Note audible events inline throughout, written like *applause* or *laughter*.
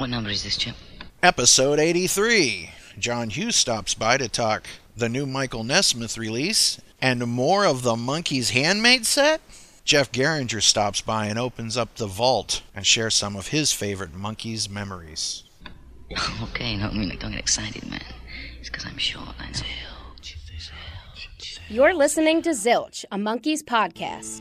What number is this, Chip? Episode 83. John Hughes stops by to talk the new Michael Nesmith release and more of the Monkees Handmade set. Jeff Geringer stops by and opens up the vault and shares some of his favorite Monkees memories. *laughs* Okay, no, I mean, don't get excited, man. It's because I'm short, I know. You're listening to Zilch, a Monkees podcast.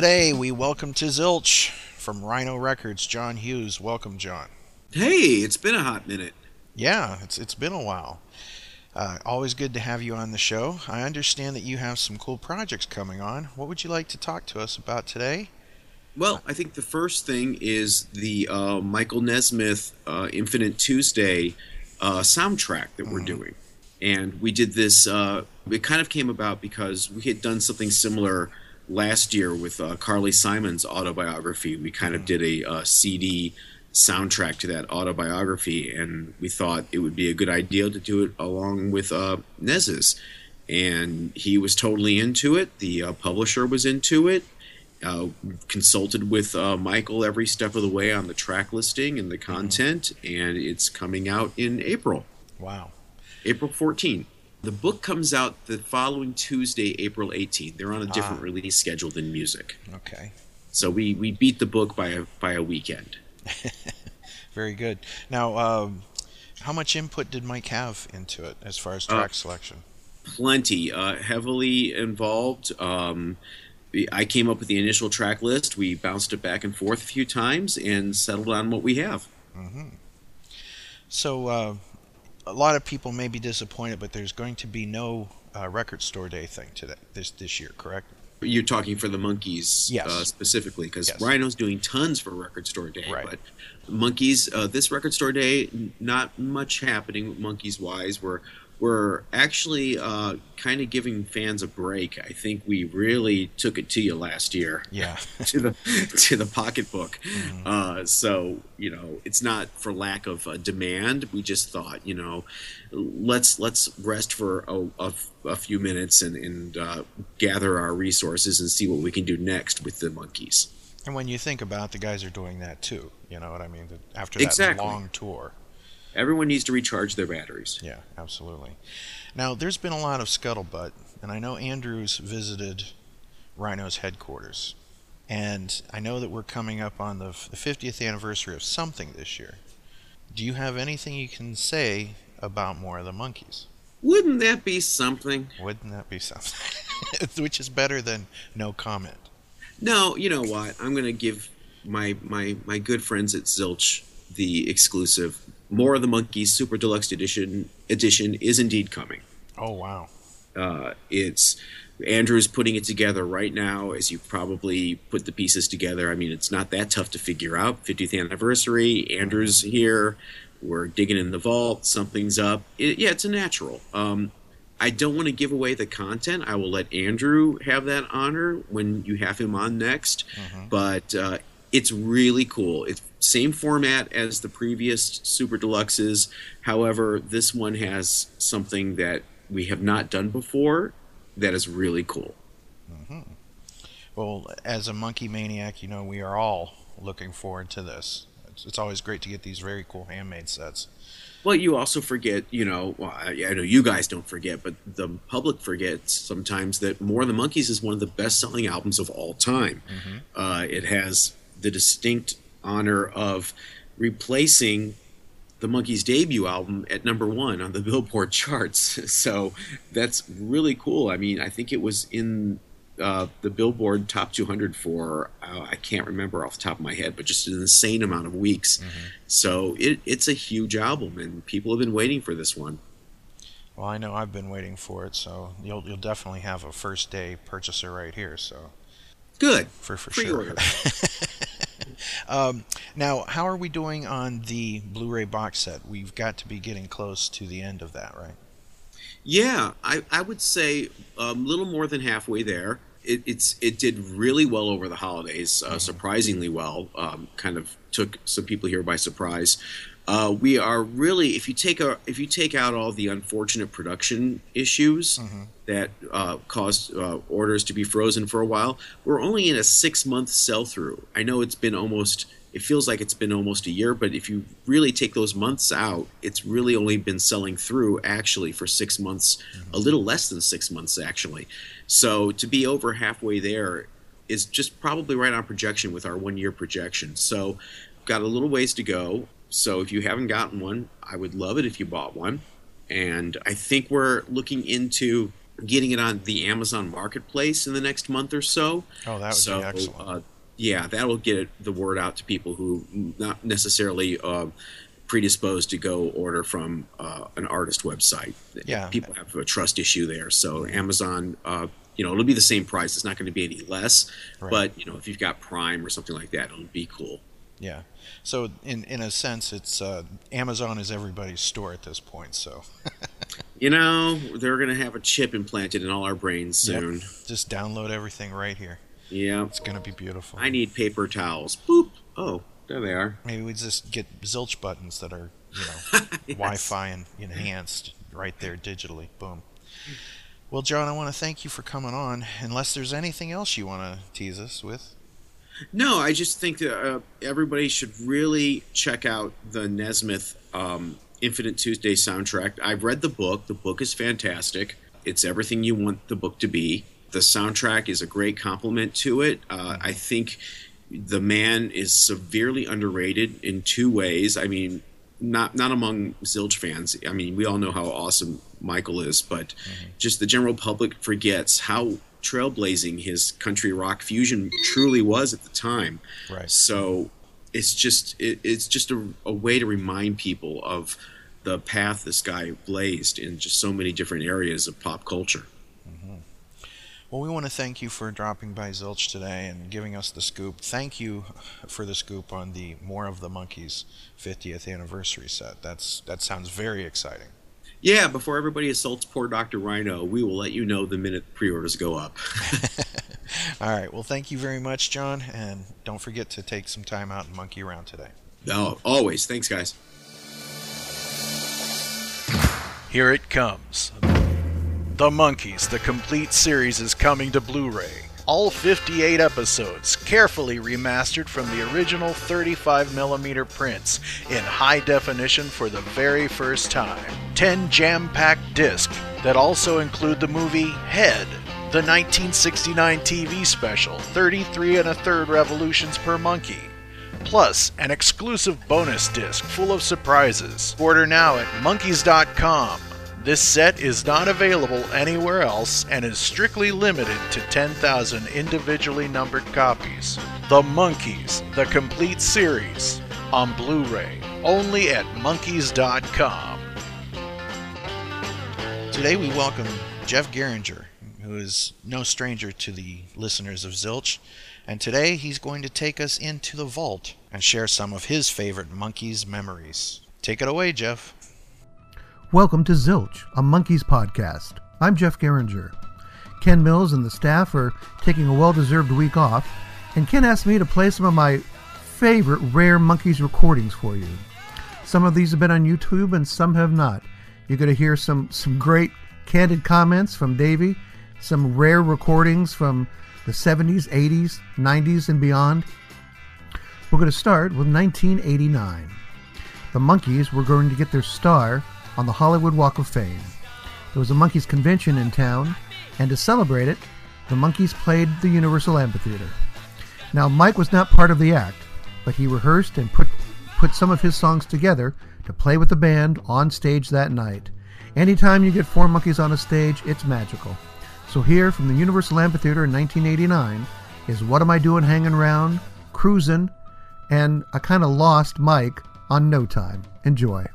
Today we welcome to Zilch from Rhino Records, John Hughes. Welcome, John. Hey, it's been a hot minute. Yeah, it's it's been a while. Uh, always good to have you on the show. I understand that you have some cool projects coming on. What would you like to talk to us about today? Well, I think the first thing is the uh, Michael Nesmith uh, Infinite Tuesday uh, soundtrack that we're doing. And we did this, uh, it kind of came about because we had done something similar last year with uh, Carly Simon's autobiography. We kind of did a uh, CD soundtrack to that autobiography, and we thought it would be a good idea to do it along with uh, Nez's. And he was totally into it. The uh, publisher was into it. Uh, consulted with uh, Michael every step of the way on the track listing and the content, and it's coming out in April, Wow. April 14. The book comes out the following Tuesday, April 18. They're on a different release schedule than music, Okay. so we, we beat the book by a by a weekend. *laughs* Very good. Now, um, how much input did Mike have into it as far as track selection? Plenty, uh, heavily involved. Um, I came up with the initial track list. We bounced it back and forth a few times and settled on what we have. Mm-hmm. So, uh, a lot of people may be disappointed, but there's going to be no uh, record store day thing today this this year, correct? You're talking for the Monkees Yes. uh, specifically because Yes. Rhino's doing tons for Record Store Day, Right. but Monkees uh, this Record Store Day not much happening with Monkees wise. We're we're actually uh, kind of giving fans a break. I think we really took it to you last year Yeah. *laughs* to the to the pocketbook. Mm-hmm. Uh, so you know, it's not for lack of uh, demand. We just thought, you know, let's let's rest for a, a, a few minutes and and uh, gather our resources and see what we can do next with the Monkees. and when you think about it, the guys are doing that too. You know what I mean? After that Exactly. long tour. Everyone needs to recharge their batteries. Yeah, absolutely. Now, there's been a lot of scuttlebutt, and I know Andrews visited Rhino's headquarters. And I know that we're coming up on the, the 50th anniversary of something this year. Do you have anything you can say about more of the Monkees? Wouldn't that be something? Wouldn't that be something? *laughs* Which is better than no comment. No, you know what? I'm going to give my my my good friends at Zilch the exclusive. More of the Monkees Super Deluxe Edition edition is indeed coming. Oh, wow. Uh, it's Andrew's putting it together right now as you probably put the pieces together. I mean, it's not that tough to figure out. 50th anniversary, Andrew's here. We're digging in the vault. Something's up. It, yeah, it's a natural. Um, I don't want to give away the content. I will let Andrew have that honor when you have him on next. But uh, it's really cool. It's same format as the previous Super Deluxes. However, this one has something that we have not done before that is really cool. Well, as a monkey maniac, you know, we are all looking forward to this. It's, it's always great to get these very cool handmade sets. Well, you also forget, you know, well, I I know you guys don't forget, but the public forgets sometimes that More of the Monkees is one of the best selling albums of all time. Uh, it has the distinct honor of replacing the Monkees' debut album at number one on the *laughs* Billboard charts. *laughs* So that's really cool. I mean, I think it was in uh, the Billboard Top 200 for uh, I can't remember off the top of my head, but just an insane amount of weeks. So it, it's a huge album, and people have been waiting for this one. Well, I know I've been waiting for it, so you'll you'll definitely have a first day purchaser right here. So Good. for for Pre-order. sure. *laughs* *laughs* um, now, how are we doing on the Blu-ray box set? We've got to be getting close to the end of that, right? Yeah, I, I would say a little more than halfway there. It, it's it did really well over the holidays, uh, surprisingly well. Um, kind of took some people here by surprise. Uh, we are really, if you take a, if you take out all the unfortunate production issues that uh, caused uh, orders to be frozen for a while, we're only in a six month sell through. I know it's been almost, it feels like it's been almost a year, but if you really take those months out, it's really only been selling through actually for six months, a little less than six months actually. So to be over halfway there is just probably right on projection with our one year projection. So got a little ways to go. So if you haven't gotten one, I would love it if you bought one. And I think we're looking into getting it on the Amazon Marketplace in the next month or so. Oh, that would so, be excellent. Uh, yeah, that'll get the word out to people who not necessarily uh, predisposed to go order from uh, an artist website. Yeah. people have a trust issue there. So Amazon, uh, you know, it'll be the same price. It's not going to be any less. Right. But you know, if you've got Prime or something like that, it'll be cool. Yeah. So in in a sense, it's uh, Amazon is everybody's store at this point. So *laughs* You know, they're going to have a chip implanted in all our brains Yep. soon. just download everything right here. Yeah. It's gonna be beautiful. I need paper towels. Boop. Oh, there they are. Maybe we just get zilch buttons that are you know *laughs* Wi-Fi and enhanced right there digitally. Boom. Well, John, I want to thank you for coming on. Unless there's anything else you want to tease us with. No, I just think that uh, everybody should really check out the Nesmith um, Infinite Tuesday soundtrack. I've read the book. The book is fantastic. It's everything you want the book to be. The soundtrack is a great compliment to it. Uh, I think the man is severely underrated in two ways. I mean, not not among Zilch fans. I mean, we all know how awesome Michael is, but just the general public forgets how trailblazing his country rock fusion truly was at the time. Right. So it's just it, it's just a, a way to remind people of the path this guy blazed in just so many different areas of pop culture. Mm-hmm. Well, we want to thank you for dropping by Zilch today and giving us the scoop. Thank you for the scoop on the More of the Monkees 50th anniversary set. That's that sounds very exciting. Yeah, before everybody assaults poor Dr. Rhino, we will let you know the minute pre-orders go up. *laughs* All right. Well, thank you very much, John, and don't forget to take some time out and monkey around today. no, always. Thanks, guys. Here it comes. The Monkees, the complete series, is coming to Blu ray. All 58 episodes, carefully remastered from the original 35mm prints in high definition for the very first time. 10 jam packed discs that also include the movie Head, the 1969 TV special 33 and a third revolutions per monkey, plus an exclusive bonus disc full of surprises. Order now at monkees.com. This set is not available anywhere else and is strictly limited to 10,000 individually numbered copies. The Monkees, the complete series, on Blu ray, only at monkees.com. Today we welcome Jeff Geringer, who is no stranger to the listeners of Zilch, and today he's going to take us into the vault and share some of his favorite Monkees memories. Take it away, Jeff. Welcome to Zilch, a Monkees podcast. I'm Jeff Geringer. Ken Mills and the staff are taking a well deserved week off, and Ken asked me to play some of my favorite rare Monkees recordings for you. Some of these have been on YouTube and some have not. You're going to hear some, some great candid comments from Davey, some rare recordings from the 70s, 80s, 90s, and beyond. We're going to start with 1989. The Monkees were going to get their star on the Hollywood Walk of Fame. There was a Monkees convention in town, and to celebrate it, the Monkees played the Universal Amphitheater. Now, Mike was not part of the act, but he rehearsed and put, put some of his songs together to play with the band on stage that night. Anytime you get four Monkees on a stage, it's magical. So, here from the Universal Amphitheater in 1989 is What Am I Doing Hanging Around, Cruisin', and a kind of lost Mike on No Time. Enjoy.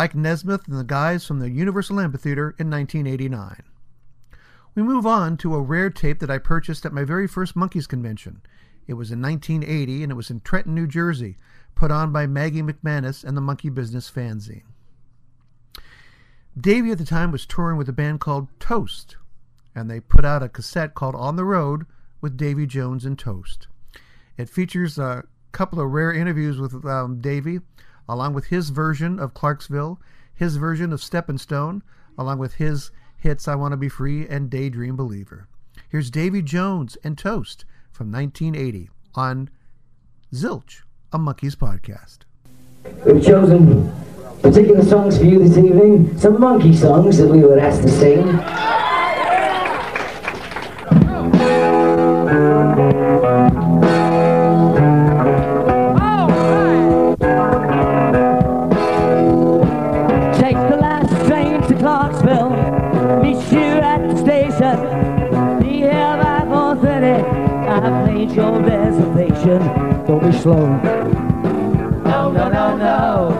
Mike Nesmith and the guys from the Universal Amphitheater in 1989. We move on to a rare tape that I purchased at my very first Monkees convention. It was in 1980 and it was in Trenton, New Jersey, put on by Maggie McManus and the Monkee Business fanzine. Davey at the time was touring with a band called Toast, and they put out a cassette called On the Road with Davy Jones and Toast. It features a couple of rare interviews with um, Davy, along with his version of Clarksville, his version of Steppin' Stone, along with his hits I Want to Be Free and Daydream Believer. Here's Davy Jones and Toast from 1980 on Zilch, a Monkees podcast. We've chosen particular songs for you this evening, some monkey songs that we were asked to sing. Don't be slow. No, no, no, no.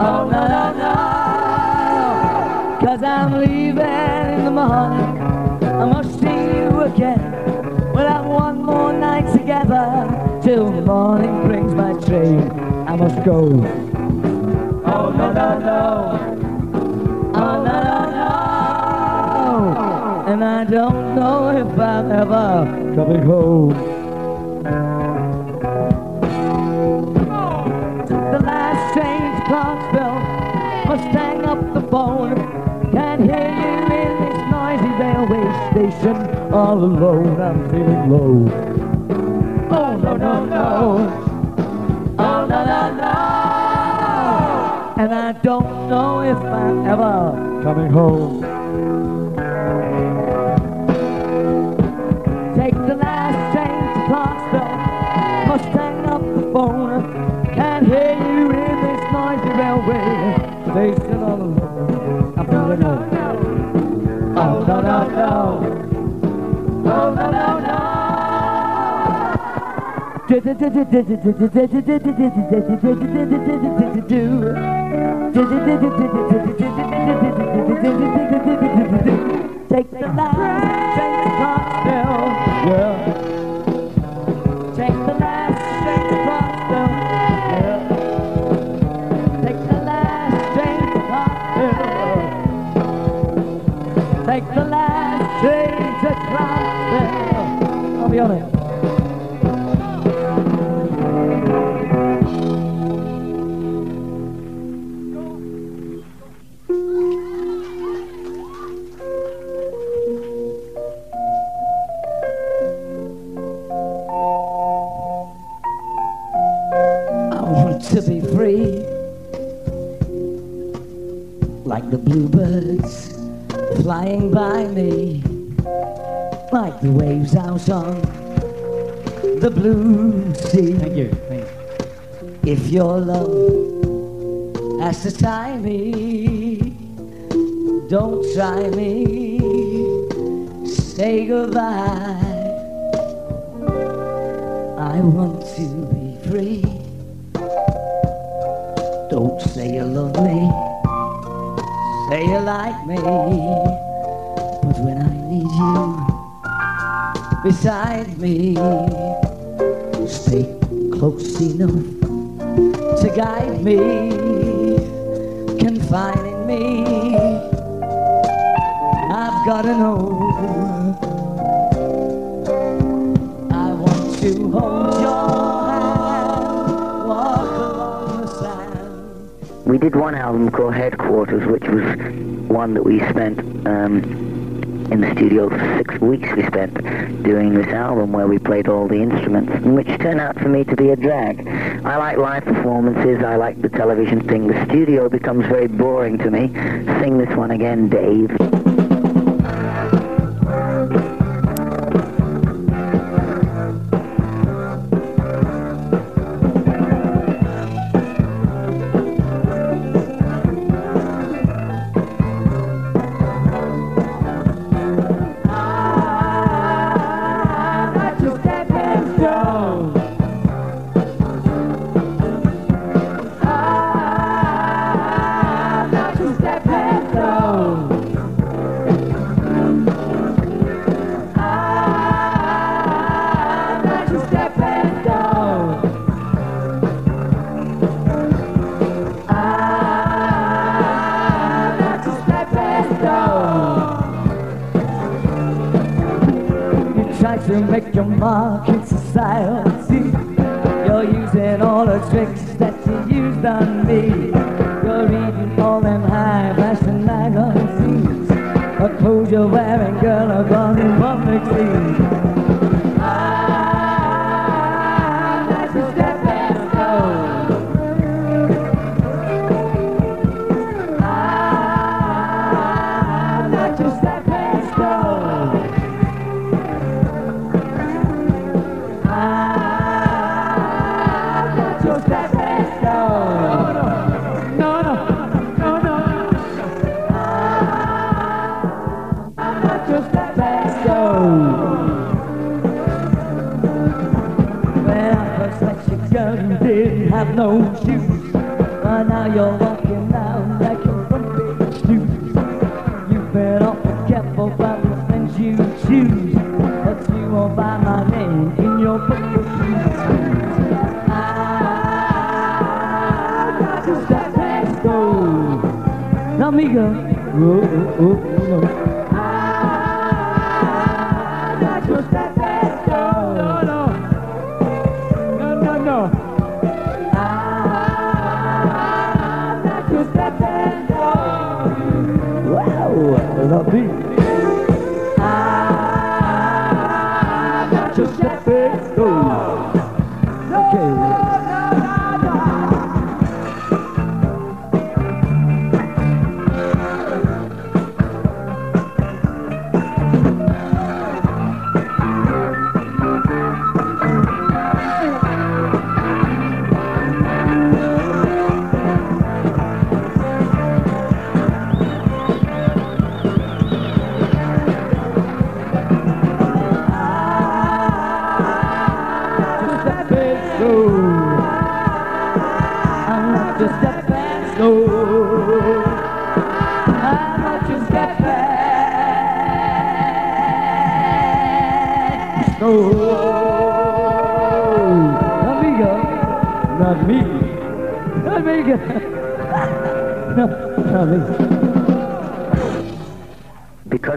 Oh, no, no, no. Cause I'm leaving in the morning. I must see you again. We'll have one more night together. Till the morning brings my train. I must go. Oh no no no. Oh no no no. And I don't know if I'm ever coming home. Phone. Can't hear you in this noisy railway station. All alone, I'm feeling low. Oh no no no. Oh no no no. And I don't know if I'm ever coming home. Take the last train to Clarksville. Must hang up the phone. Can't hear you in this noisy railway station Take the last train to Clarksville, yeah. Take the last train to Clarksville, yeah. Take the last train to Clarksville. Take the last train to Clarksville. I'll be on it. We spent um, in the studio for six weeks. We spent doing this album where we played all the instruments, which turned out for me to be a drag. I like live performances. I like the television thing. The studio becomes very boring to me. Sing this one again, Dave.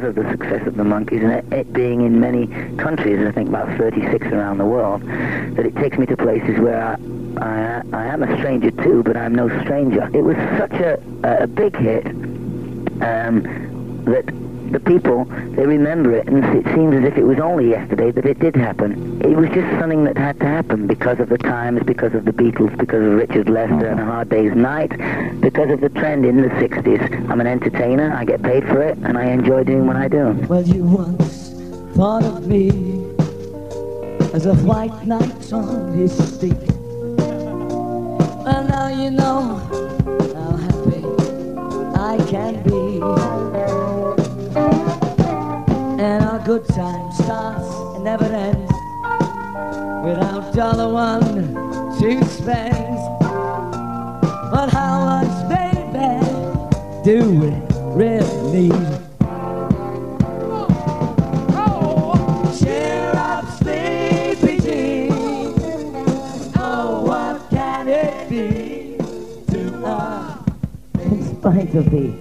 Because of the success of the Monkees and it, being in many countries, I think about 36 around the world, that it takes me to places where I, I, I am a stranger too, but I'm no stranger. It was such a, a big hit um, people, they remember it, and it seems as if it was only yesterday that it did happen. It was just something that had to happen because of the times, because of the Beatles, because of Richard Lester and A Hard Day's Night, because of the trend in the 60s. I'm an entertainer, I get paid for it, and I enjoy doing what I do. Well, you once thought of me as a white knight on his steed. Well, now you know how happy I can be. Good time starts and never ends without dollar one to spend. But how much, baby, do we really need? Cheer up, sleepy Jean. Oh, what can it be to us? In spite of the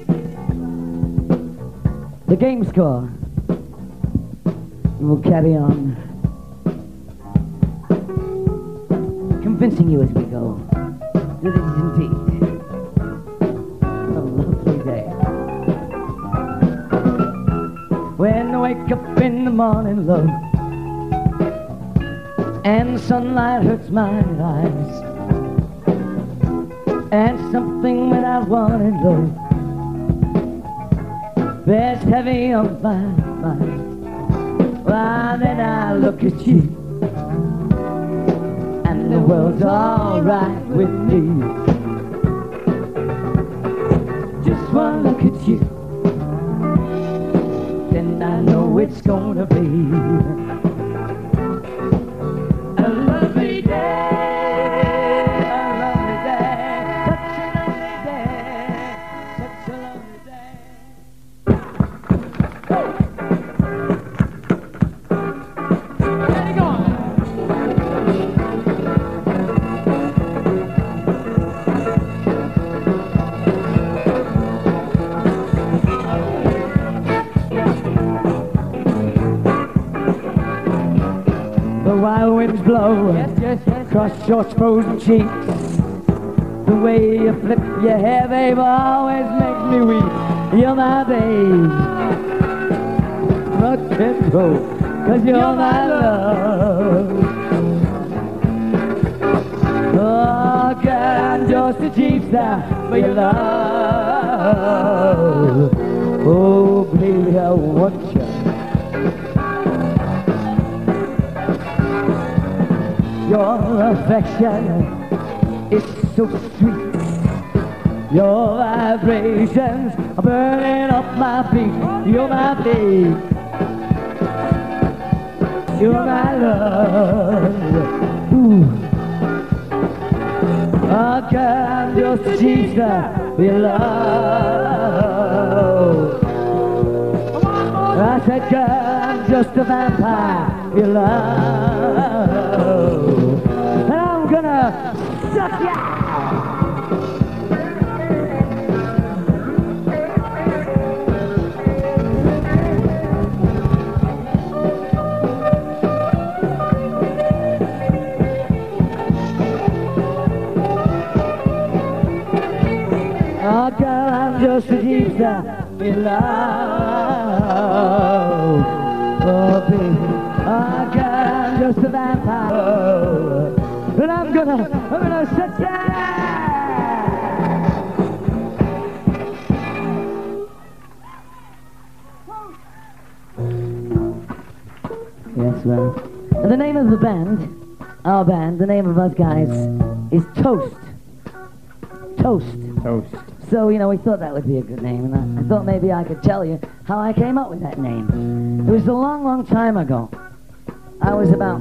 the game score, we will carry on, convincing you as we go that it is indeed a lovely day. When I wake up in the morning, love, and sunlight hurts my eyes, and something that I wanted, love, bears heavy on my mind. Well, then I look at you, and the world's alright with me. Just one look at you then I know it's gonna be wild winds blow yes, yes, yes, across your frozen cheeks. The way you flip your hair, babe, always makes me weep. You're my babe. Rock and roll, cause you're, you're my love. Oh, girl, I'm just a cheap star for your love. Oh, baby, I want Your affection is so sweet. Your vibrations are burning up my feet. You're my babe. You're my love. Ooh. Oh, girl, I'm just for your love. I said, girl, I'm just a vampire for your Just a gypsy in love. Oh, baby, oh, I'm just a vampire. And I'm gonna, I'm gonna set ya. Yes, well, and the name of the band, our band, the name of us guys, is Toast. Toast. Toast. So, you know, we thought that would be a good name, and I, I thought maybe I could tell you how I came up with that name. It was a long, long time ago. I was about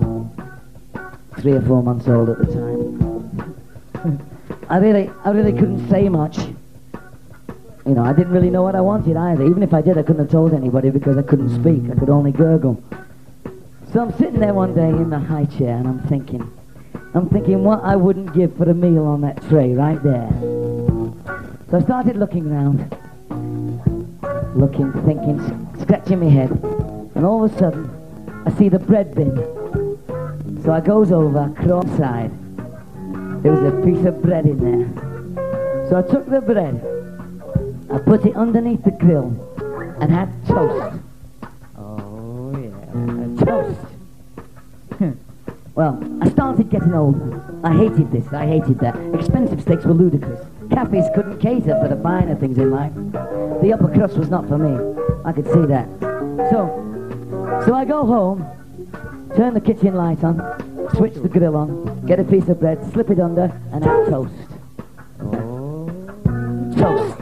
three or four months old at the time. *laughs* I really, I really couldn't say much. You know, I didn't really know what I wanted either. Even if I did, I couldn't have told anybody because I couldn't speak. I could only gurgle. So I'm sitting there one day in the high chair, and I'm thinking, I'm thinking what I wouldn't give for a meal on that tray right there. So I started looking around, looking, thinking, scratching my head, and all of a sudden, I see the bread bin. So I goes over, crawl side. There was a piece of bread in there. So I took the bread, I put it underneath the grill, and had toast. Oh yeah, toast. Well, I started getting older. I hated this, I hated that. Expensive steaks were ludicrous. Cafes couldn't cater for the finer things in life. The upper crust was not for me. I could see that. So, so I go home, turn the kitchen light on, switch the grill on, get a piece of bread, slip it under, and have toast. Oh. Toast.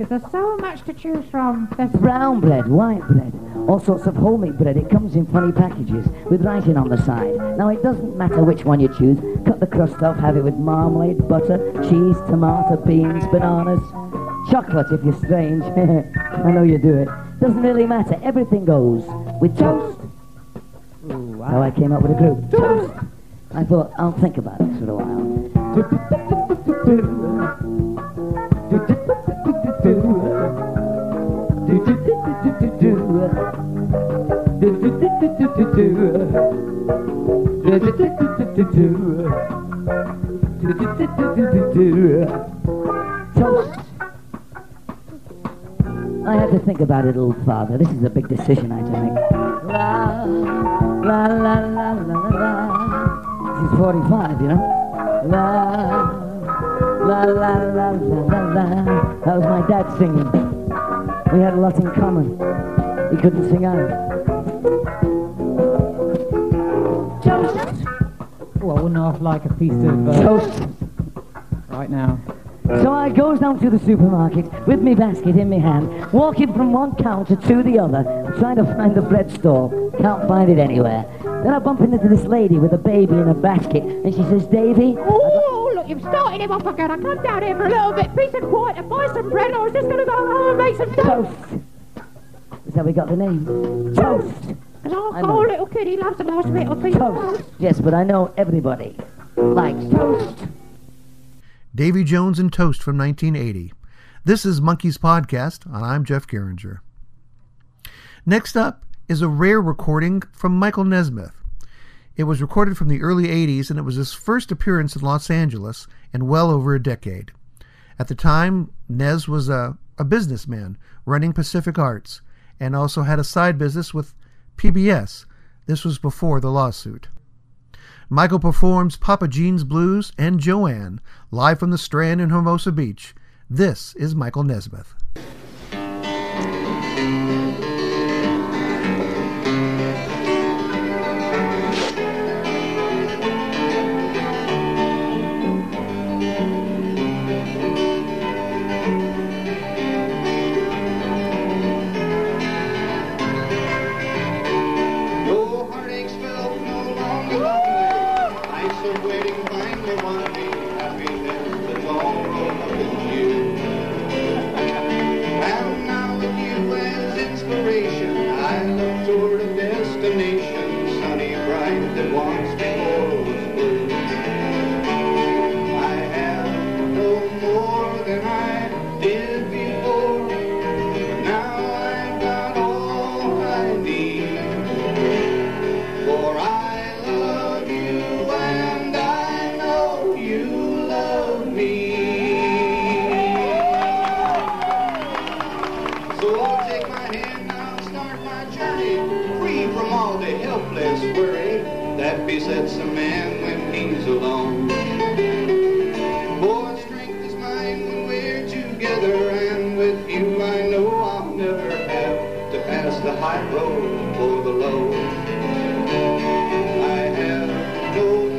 Because there's so much to choose from. There's Brown bread, white bread, all sorts of wholemeal bread. It comes in funny packages with writing on the side. Now it doesn't matter which one you choose. Cut the crust off, have it with marmalade, butter, cheese, tomato, beans, bananas, chocolate if you're strange. *laughs* I know you do it. Doesn't really matter. Everything goes with toast. How I came up with a group. Toast. I thought I'll think about this for a while. I had to think about it a little farther. This is a big decision I had to make. La, la, la, la, la, la, is 45, you know? La, la, la, la, la, la, la. That was my dad singing. We had a lot in common. He couldn't sing either. I wouldn't half like a piece of uh, Toast. right now. So I goes down to the supermarket with me basket in my hand, walking from one counter to the other, trying to find the bread stall. Can't find it anywhere. Then I bump into this lady with a baby in a basket, and she says, Davy, Oh, look, you've started him off again. I come down here for a little bit, peace and quiet, and buy some bread. Or I was just going to go home and make some toast. That's how we got the name. Toast little kitty loves toast. Yes, but I know everybody likes toast. Davy Jones and Toast from 1980. This is Monkees Podcast, and I'm Jeff Geringer. Next up is a rare recording from Michael Nesmith. It was recorded from the early 80s, and it was his first appearance in Los Angeles in well over a decade. At the time, Nez was a, a businessman running Pacific Arts and also had a side business with PBS. This was before the lawsuit. Michael performs Papa Gene's Blues and Joanne live from the Strand in Hermosa Beach. This is Michael Nesmith.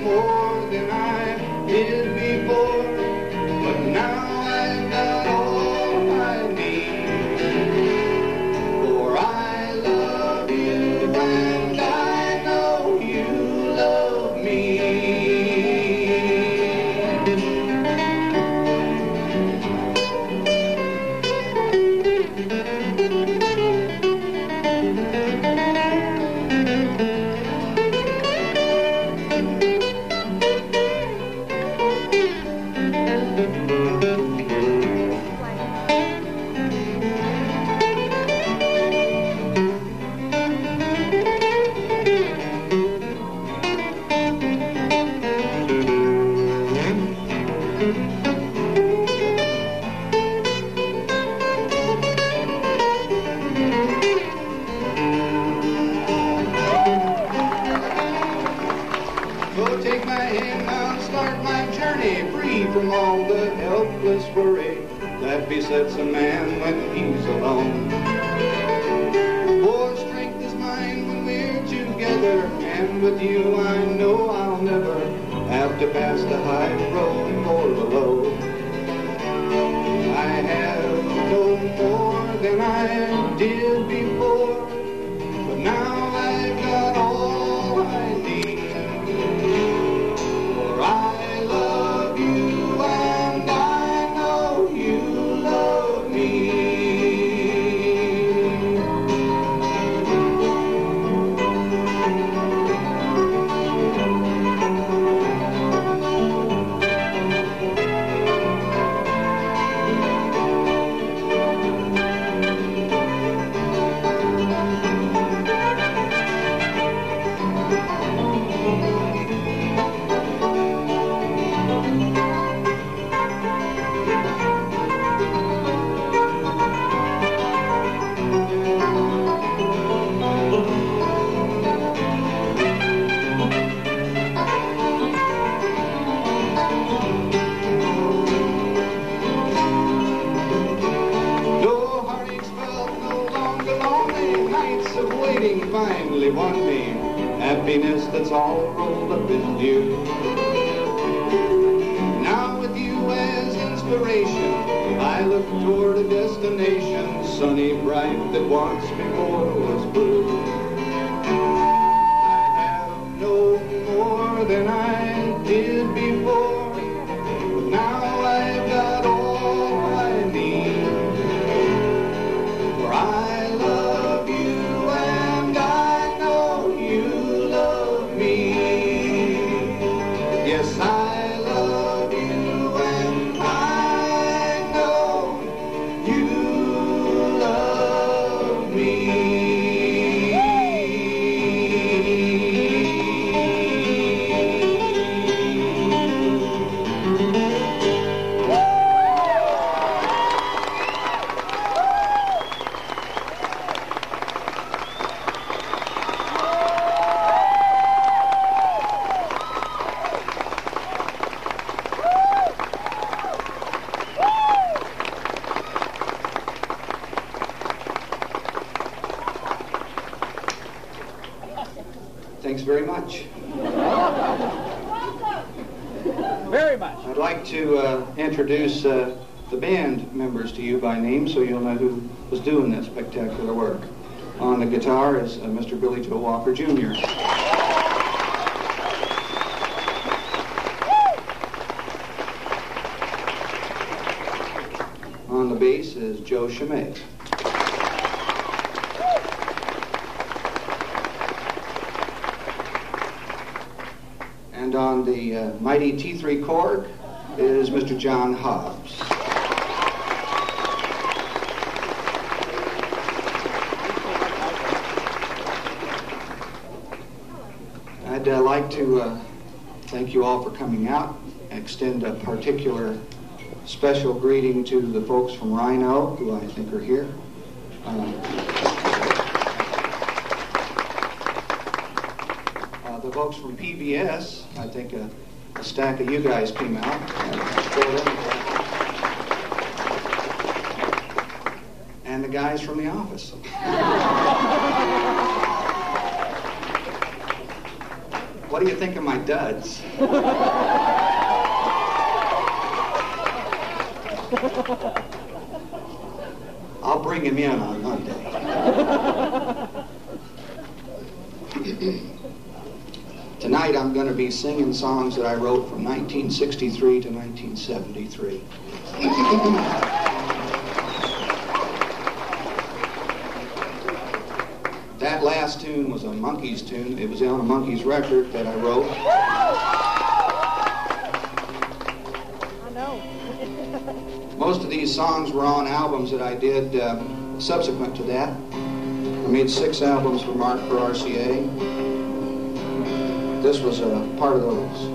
more than I did. Now with you as inspiration, I look toward a destination sunny, bright, that once before was blue. I have no more than I did before. Jr. On the bass is Joe Chemay. And on the uh, mighty T3 chord is Mr. John Hobbs. I'd uh, like to uh, thank you all for coming out, extend a particular special greeting to the folks from Rhino, who I think are here. Uh, uh, the folks from PBS, I think a, a stack of you guys came out. And the guys from the office. What do you think of my duds? I'll bring him in on Monday. *coughs* Tonight I'm going to be singing songs that I wrote from 1963 to 1973. *coughs* that last tune was a Monkees tune. It was on a Monkees record that I wrote. I know. *laughs* Most of these songs were on albums that I did uh, subsequent to that. I made six albums for Mark for RCA. This was a part of those.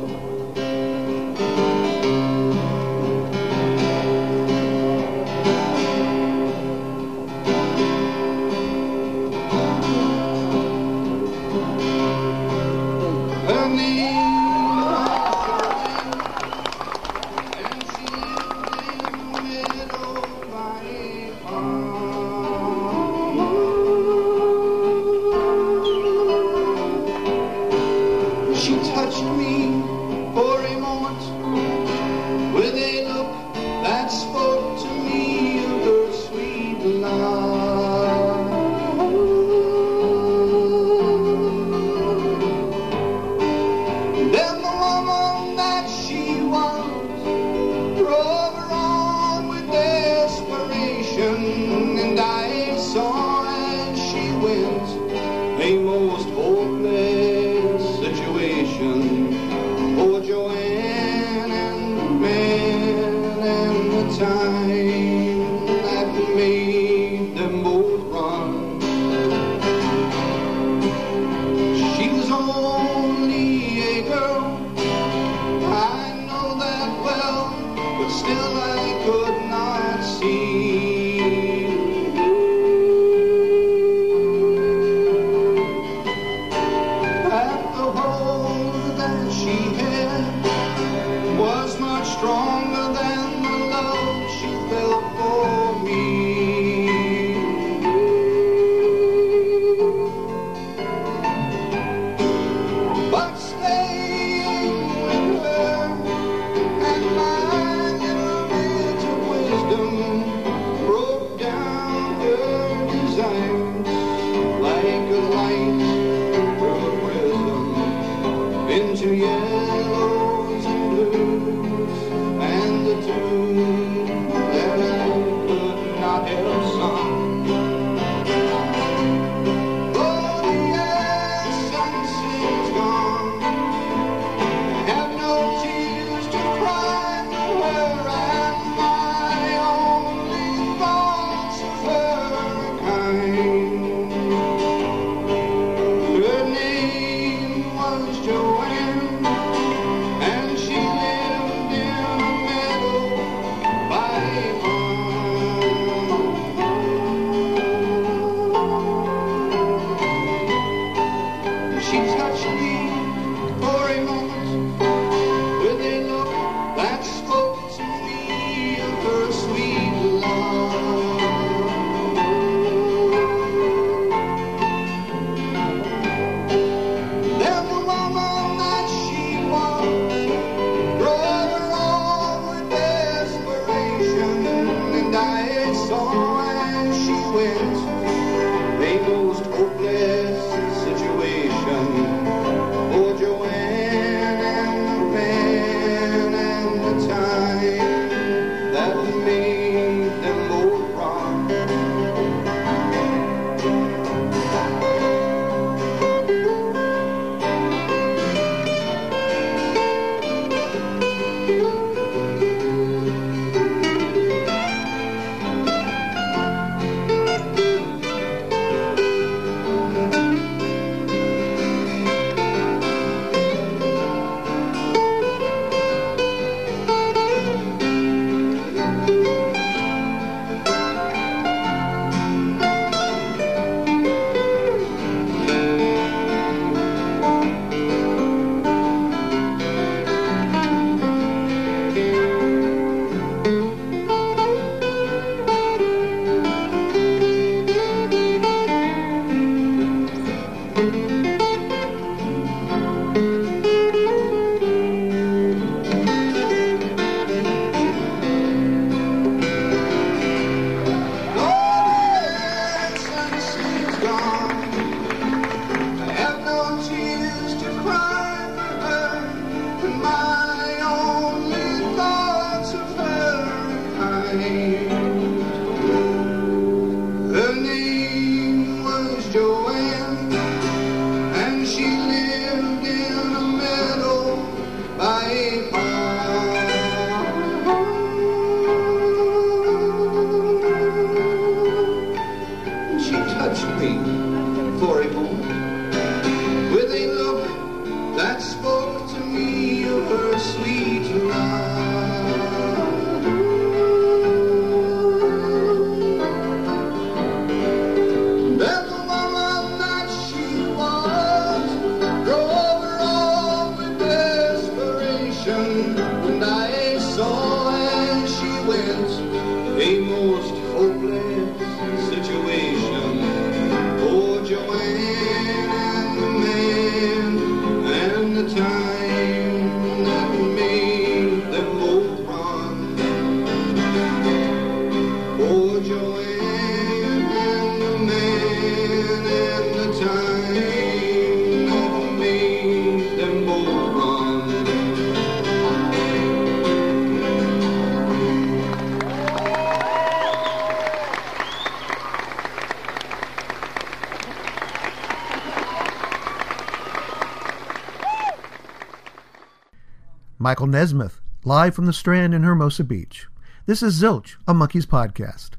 Michael Nesmith, live from the Strand in Hermosa Beach. This is Zilch, a Monkees podcast.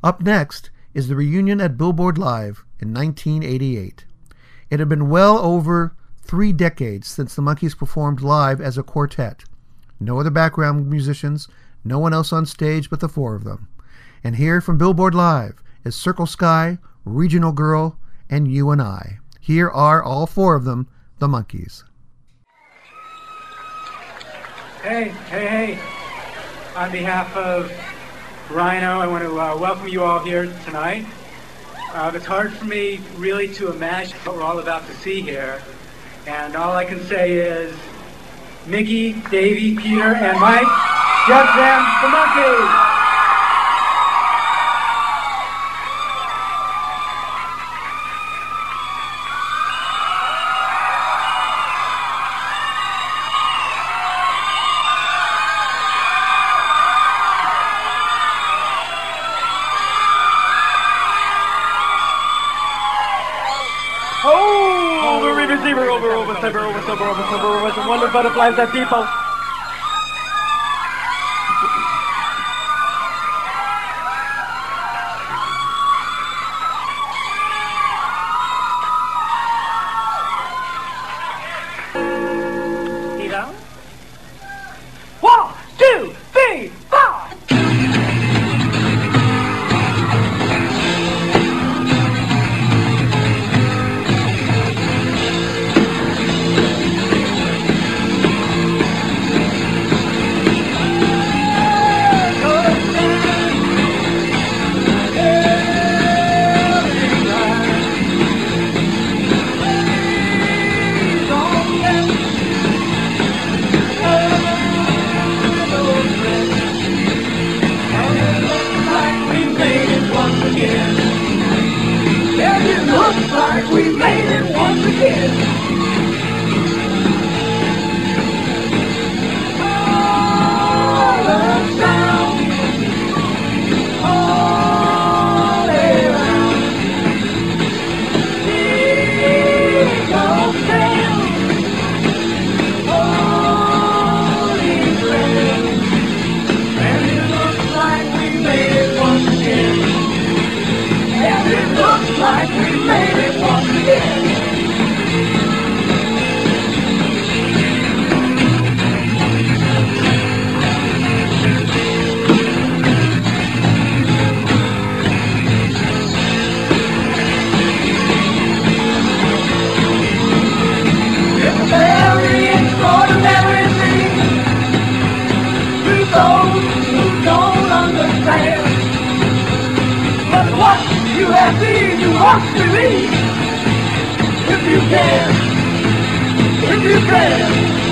Up next is the reunion at Billboard Live in 1988. It had been well over three decades since the Monkees performed live as a quartet. No other background musicians, no one else on stage but the four of them. And here from Billboard Live is Circle Sky, Regional Girl, and You and I. Here are all four of them, the Monkees. Hey, hey, hey. On behalf of Rhino, I want to uh, welcome you all here tonight. Uh, it's hard for me really to imagine what we're all about to see here. And all I can say is Mickey, Davey, Peter, and Mike, just them, the Monkees! Butterflies that people. You must believe. If you can, if you can.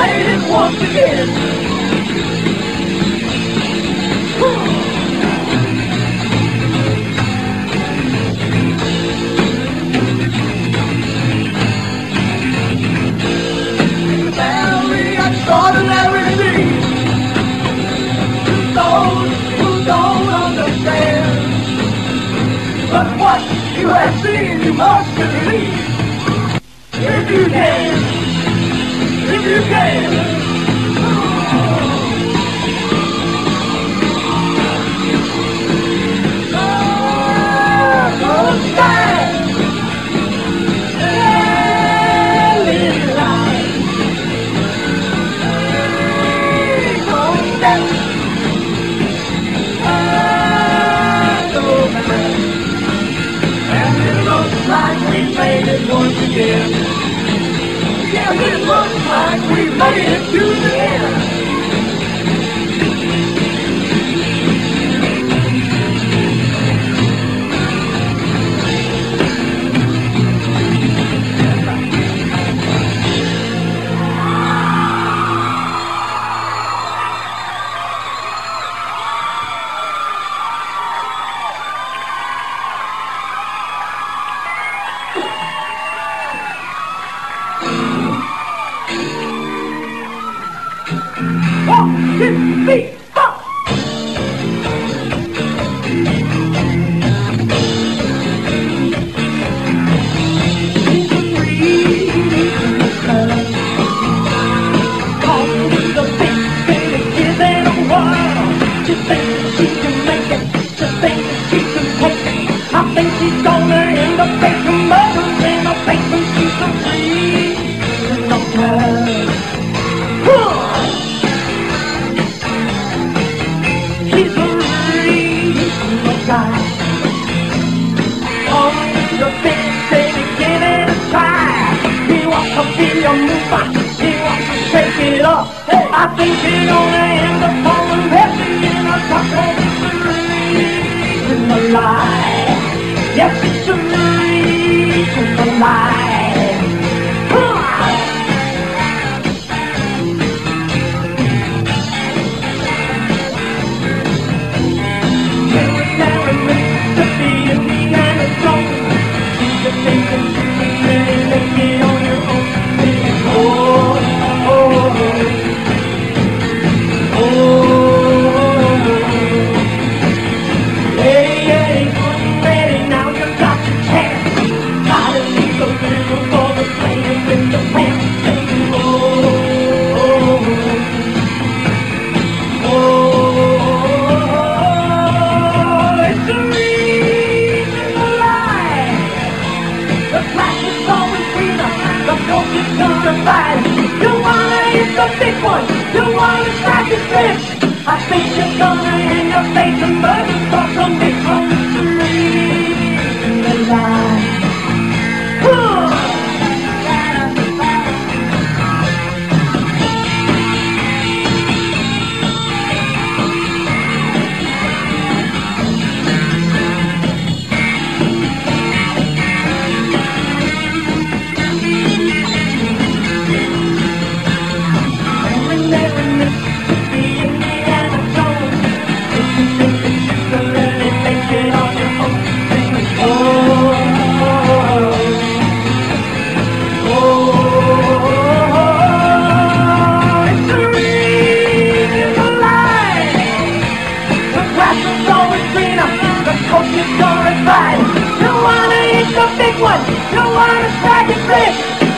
Made it once again. To those who don't understand. But what you have seen, you must believe. If you can, like we made it once again. Like we made it to the end. A basement. She's a a the big it a try. He wants to be a. He wants to shake it up. I think he's gonna end up falling heavy in a couple in the lie. Yes, wanna reason the lie. I think you're gonna end up making murder for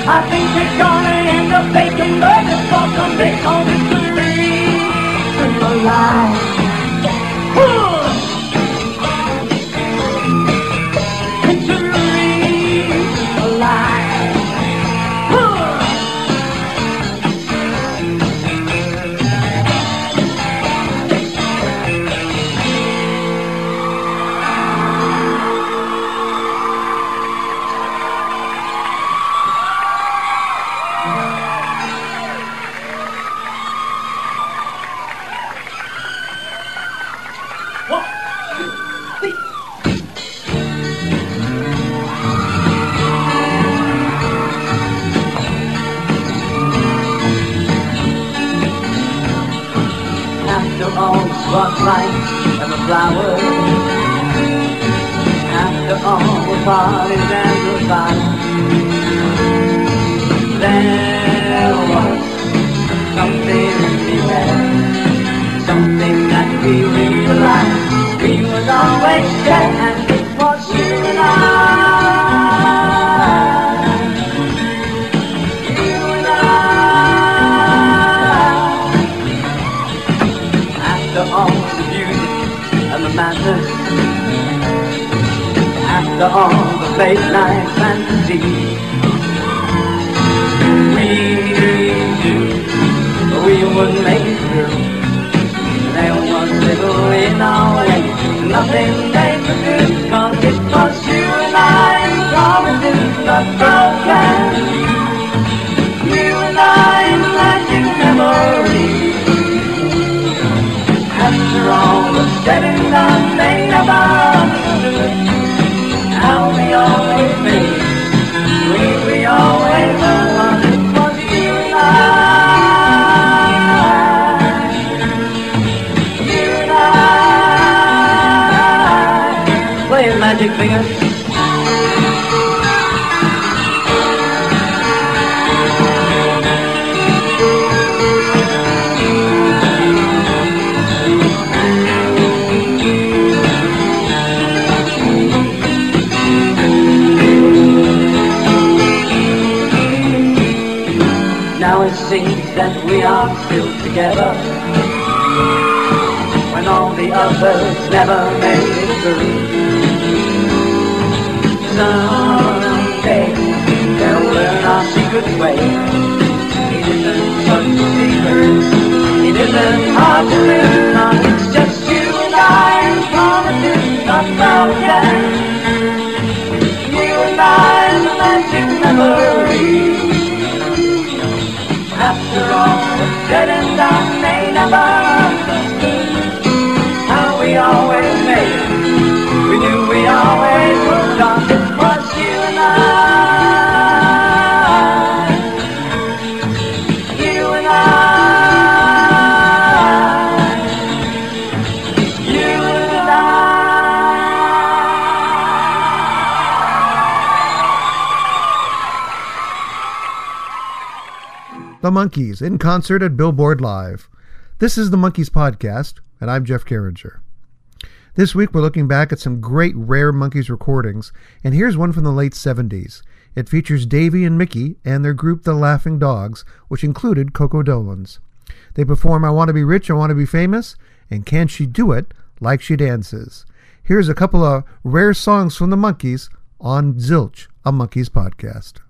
I think you're gonna end up making burgers for some big home mystery in Someday they'll learn our secret way. It isn't such a secret. It isn't hard to do. No, it's just you and I who promises not forget. You and I and the magic memory. After all said and done, they never how we always made. We knew we always moved on. The Monkees in concert at Billboard Live. This is the Monkees Podcast, and I'm Jeff Carringer. This week we're looking back at some great rare Monkees recordings, and here's one from the late 70s. It features Davy and Micky and their group The Laughing Dogs, which included Coco Dolenz. They perform I Want to Be Rich, I Want to Be Famous, and Can She Do It Like She Dances. Here's a couple of rare songs from the Monkees on Zilch, a Monkees podcast.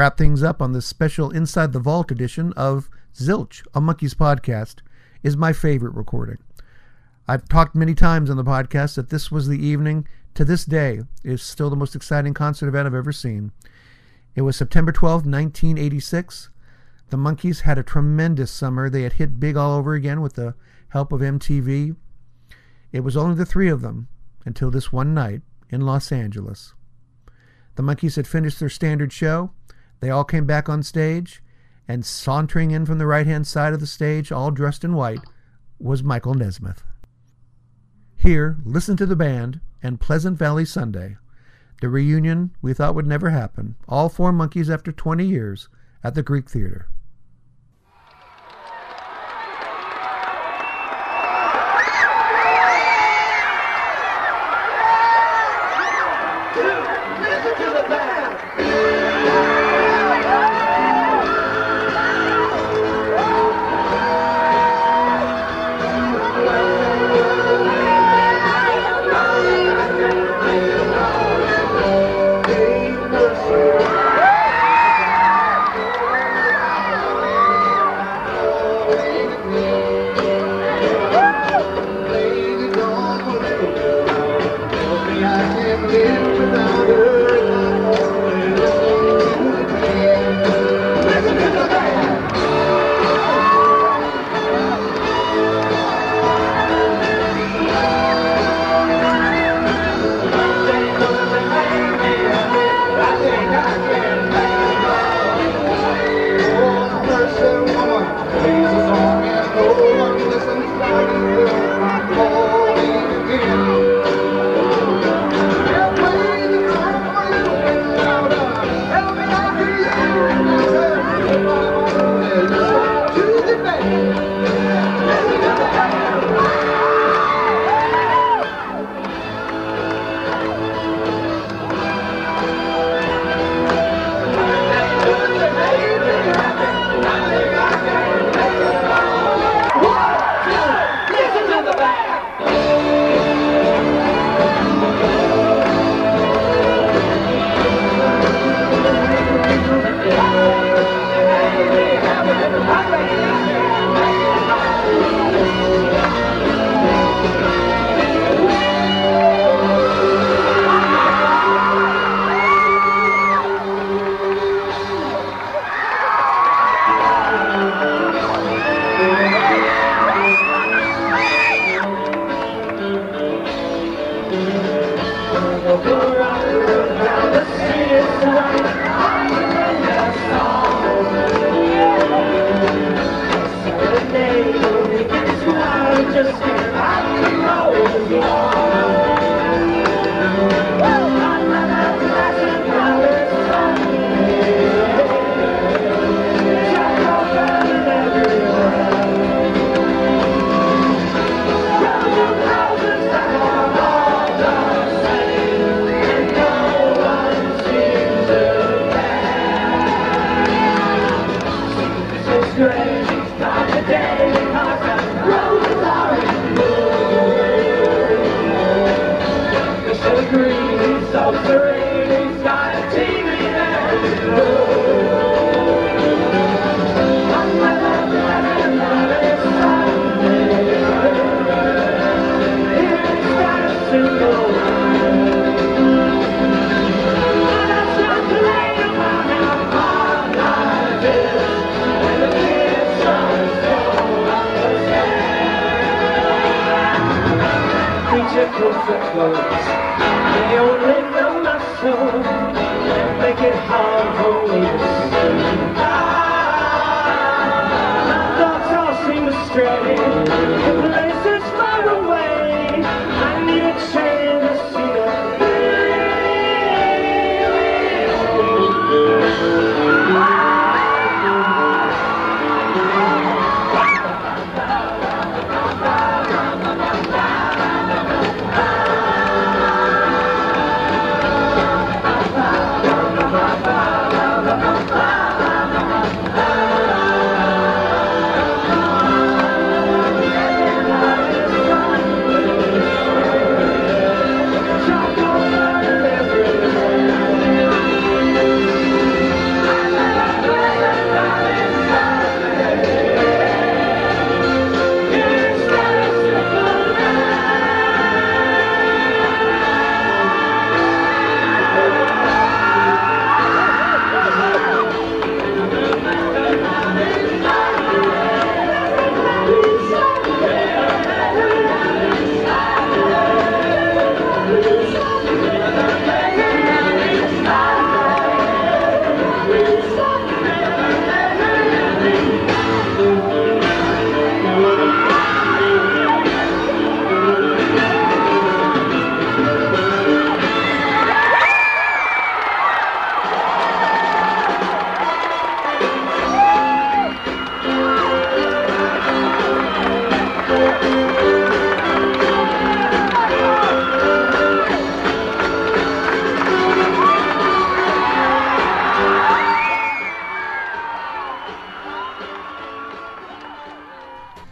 Wrap things up on this special Inside the Vault edition of Zilch, a Monkees podcast, is my favorite recording. I've talked many times on the podcast that this was the evening, to this day, is still the most exciting concert event I've ever seen. It was September 12, 1986. The Monkees had a tremendous summer. They had hit big all over again with the help of MTV. It was only the three of them until this one night in Los Angeles. The Monkees had finished their standard show. They all came back on stage, and sauntering in from the right hand side of the stage, all dressed in white, was Michael Nesmith. Here, listen to the band and Pleasant Valley Sunday, the reunion we thought would never happen, all four Monkees after 20 years at the Greek Theater.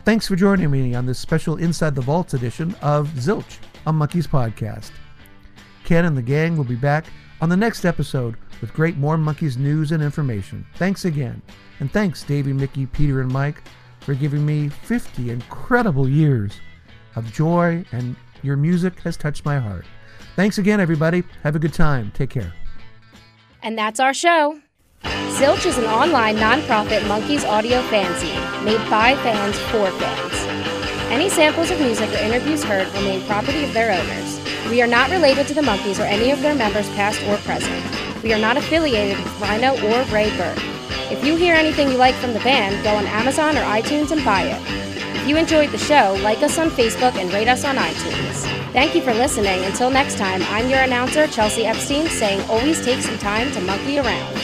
Thanks for joining me on this special Inside the Vaults edition of Zilch, a Monkees podcast. Ken and the gang will be back on the next episode with great more Monkees news and information. Thanks again. And thanks, Davy, Micky, Peter, and Mike, for giving me 50 incredible years of joy, and your music has touched my heart. Thanks again, everybody. Have a good time. Take care. And that's our show. Zilch is an online nonprofit Monkees audio fanzine made by fans for fans. Any samples of music or interviews heard remain property of their owners. We are not related to the Monkees or any of their members, past or present. We are not affiliated with Rhino or Raybert. If you hear anything you like from the band, go on Amazon or iTunes and buy it. If you enjoyed the show, like us on Facebook and rate us on iTunes. Thank you for listening. Until next time, I'm your announcer, Chelsea Epstein, saying always take some time to monkey around.